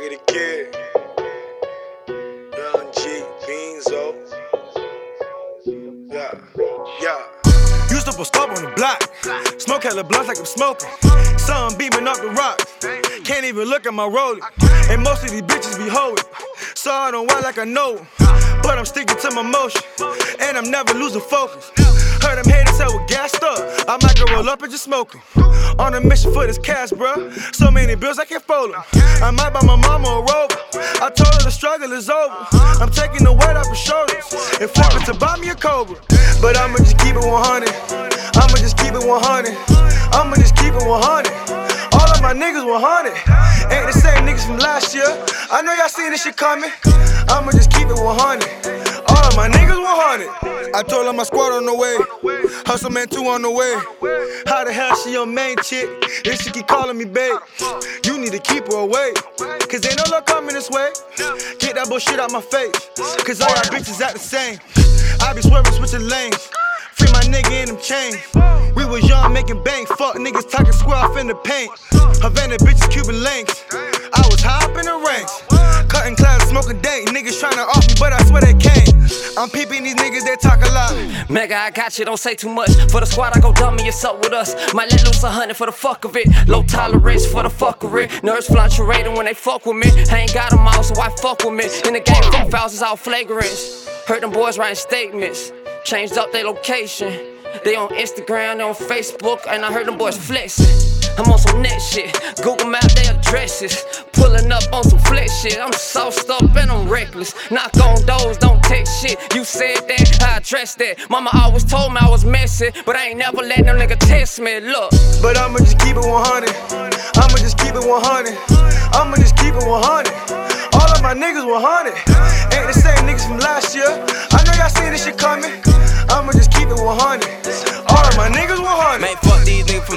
Raggedy Kid, Young G, BeanZoe. Yeah, yeah. Used to post up on the block. Smoke hella blunts like I'm smoking. Sun beaming off the rocks, Can't even look at my rollie. And most of these bitches be hoeing. So I don't want like I know. But I'm sticking to my motion. And I'm never losing focus. Heard them haters hell with gassed up. I might go roll up and just smoke. On a mission for this cash, bruh. So many bills I can't fold 'em. I might buy my mama a rover. I told her the struggle is over. I'm taking the weight off her shoulders. And flipping to buy me a Cobra. But I'ma just keep it 100. I'ma just keep it 100. I'ma just keep it 100. All of my niggas 100. Ain't the same niggas from last year. I know y'all seen this shit coming. I'ma just keep it 100. My niggas 100. I told her my squad on the way. Hustle man 2 on the way. How the hell she your main chick? If she keep calling me babe, you need to keep her away. Cause ain't no luck coming this way. Get that bullshit out my face. Cause all y'all bitches act the same. I be swerving, switching lanes. Free my nigga in them chains. We was young making bank. Fuck niggas talking square off in the paint. Havana bitches Cuban links. I was high up in the ranks. Cutting clouds, smoking dank. Niggas tryna off me, but I swear they can't. I'm peeping these niggas that talk a lot. Mega, I got you, don't say too much. For the squad, I go dummy, it's up with us. Might let loose a hundred for the fuck of it. Low tolerance for the fuckery. Nerves fluctuating when they fuck with me. I ain't got them all, so why fuck with me? In the game, fuck fouls is all flagrant. Heard them boys writing statements. Changed up their location. They on Instagram, they on Facebook, and I heard them boys flexing. I'm on some net shit. Google map their addresses. Pulling up on some flex shit. I'm sauced up and I'm reckless. Knock on doors, don't text shit. You said that, I addressed that. Mama always told me I was messy, but I ain't never let no nigga test me. Look. But I'ma just keep it 100. I'ma just keep it 100. I'ma just keep it 100. All of my niggas 100. Ain't the same niggas from last year. I know y'all seen this shit coming.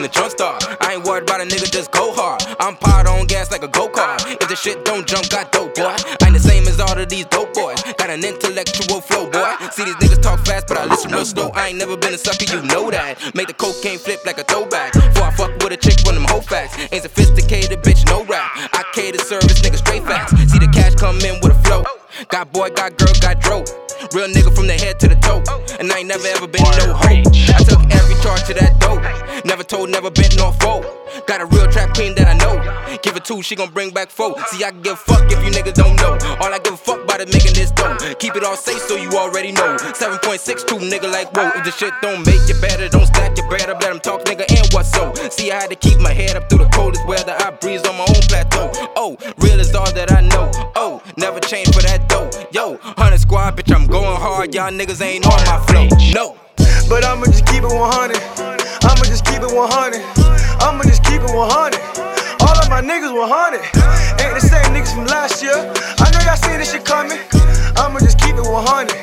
The jump start. I ain't worried about a nigga, just go hard. I'm powered on gas like a go kart. If the shit don't jump, got dope, boy. I ain't the same as all of these dope boys. Got an intellectual flow, boy. See these niggas talk fast, but I listen real slow. I ain't never been a sucker, you know that. Make the cocaine flip like a throwback. Before I fuck with a chick, run them whole facts. Ain't sophisticated, bitch, no rap. I cater service, nigga, straight facts. See the cash come in with a flow. Got boy, got girl, got dope. Real nigga from the head to the toe. And I ain't never ever been no hoe. I took charge to that dope. Never told, never been no foe. Got a real trap queen that I know. Give it two, she gon' bring back four. See, I can give a fuck if you niggas don't know. All I give a fuck about is making this dough. Keep it all safe so you already know. 7.62 nigga like whoa. If the shit don't make you better, don't stack your better. Let them talk nigga and what so. See, I had to keep my head up through the coldest weather. I breeze on my own plateau. Oh, real is all that I know. Oh, never change for that dough. Yo, 100 squad, bitch, I'm going hard. Y'all niggas ain't on my flow. No. But I'ma just keep it 100. I'ma just keep it 100. I'ma just keep it 100. All of my niggas 100. Ain't the same niggas from last year. I know y'all seen this shit coming. I'ma just keep it 100. All of my niggas 100.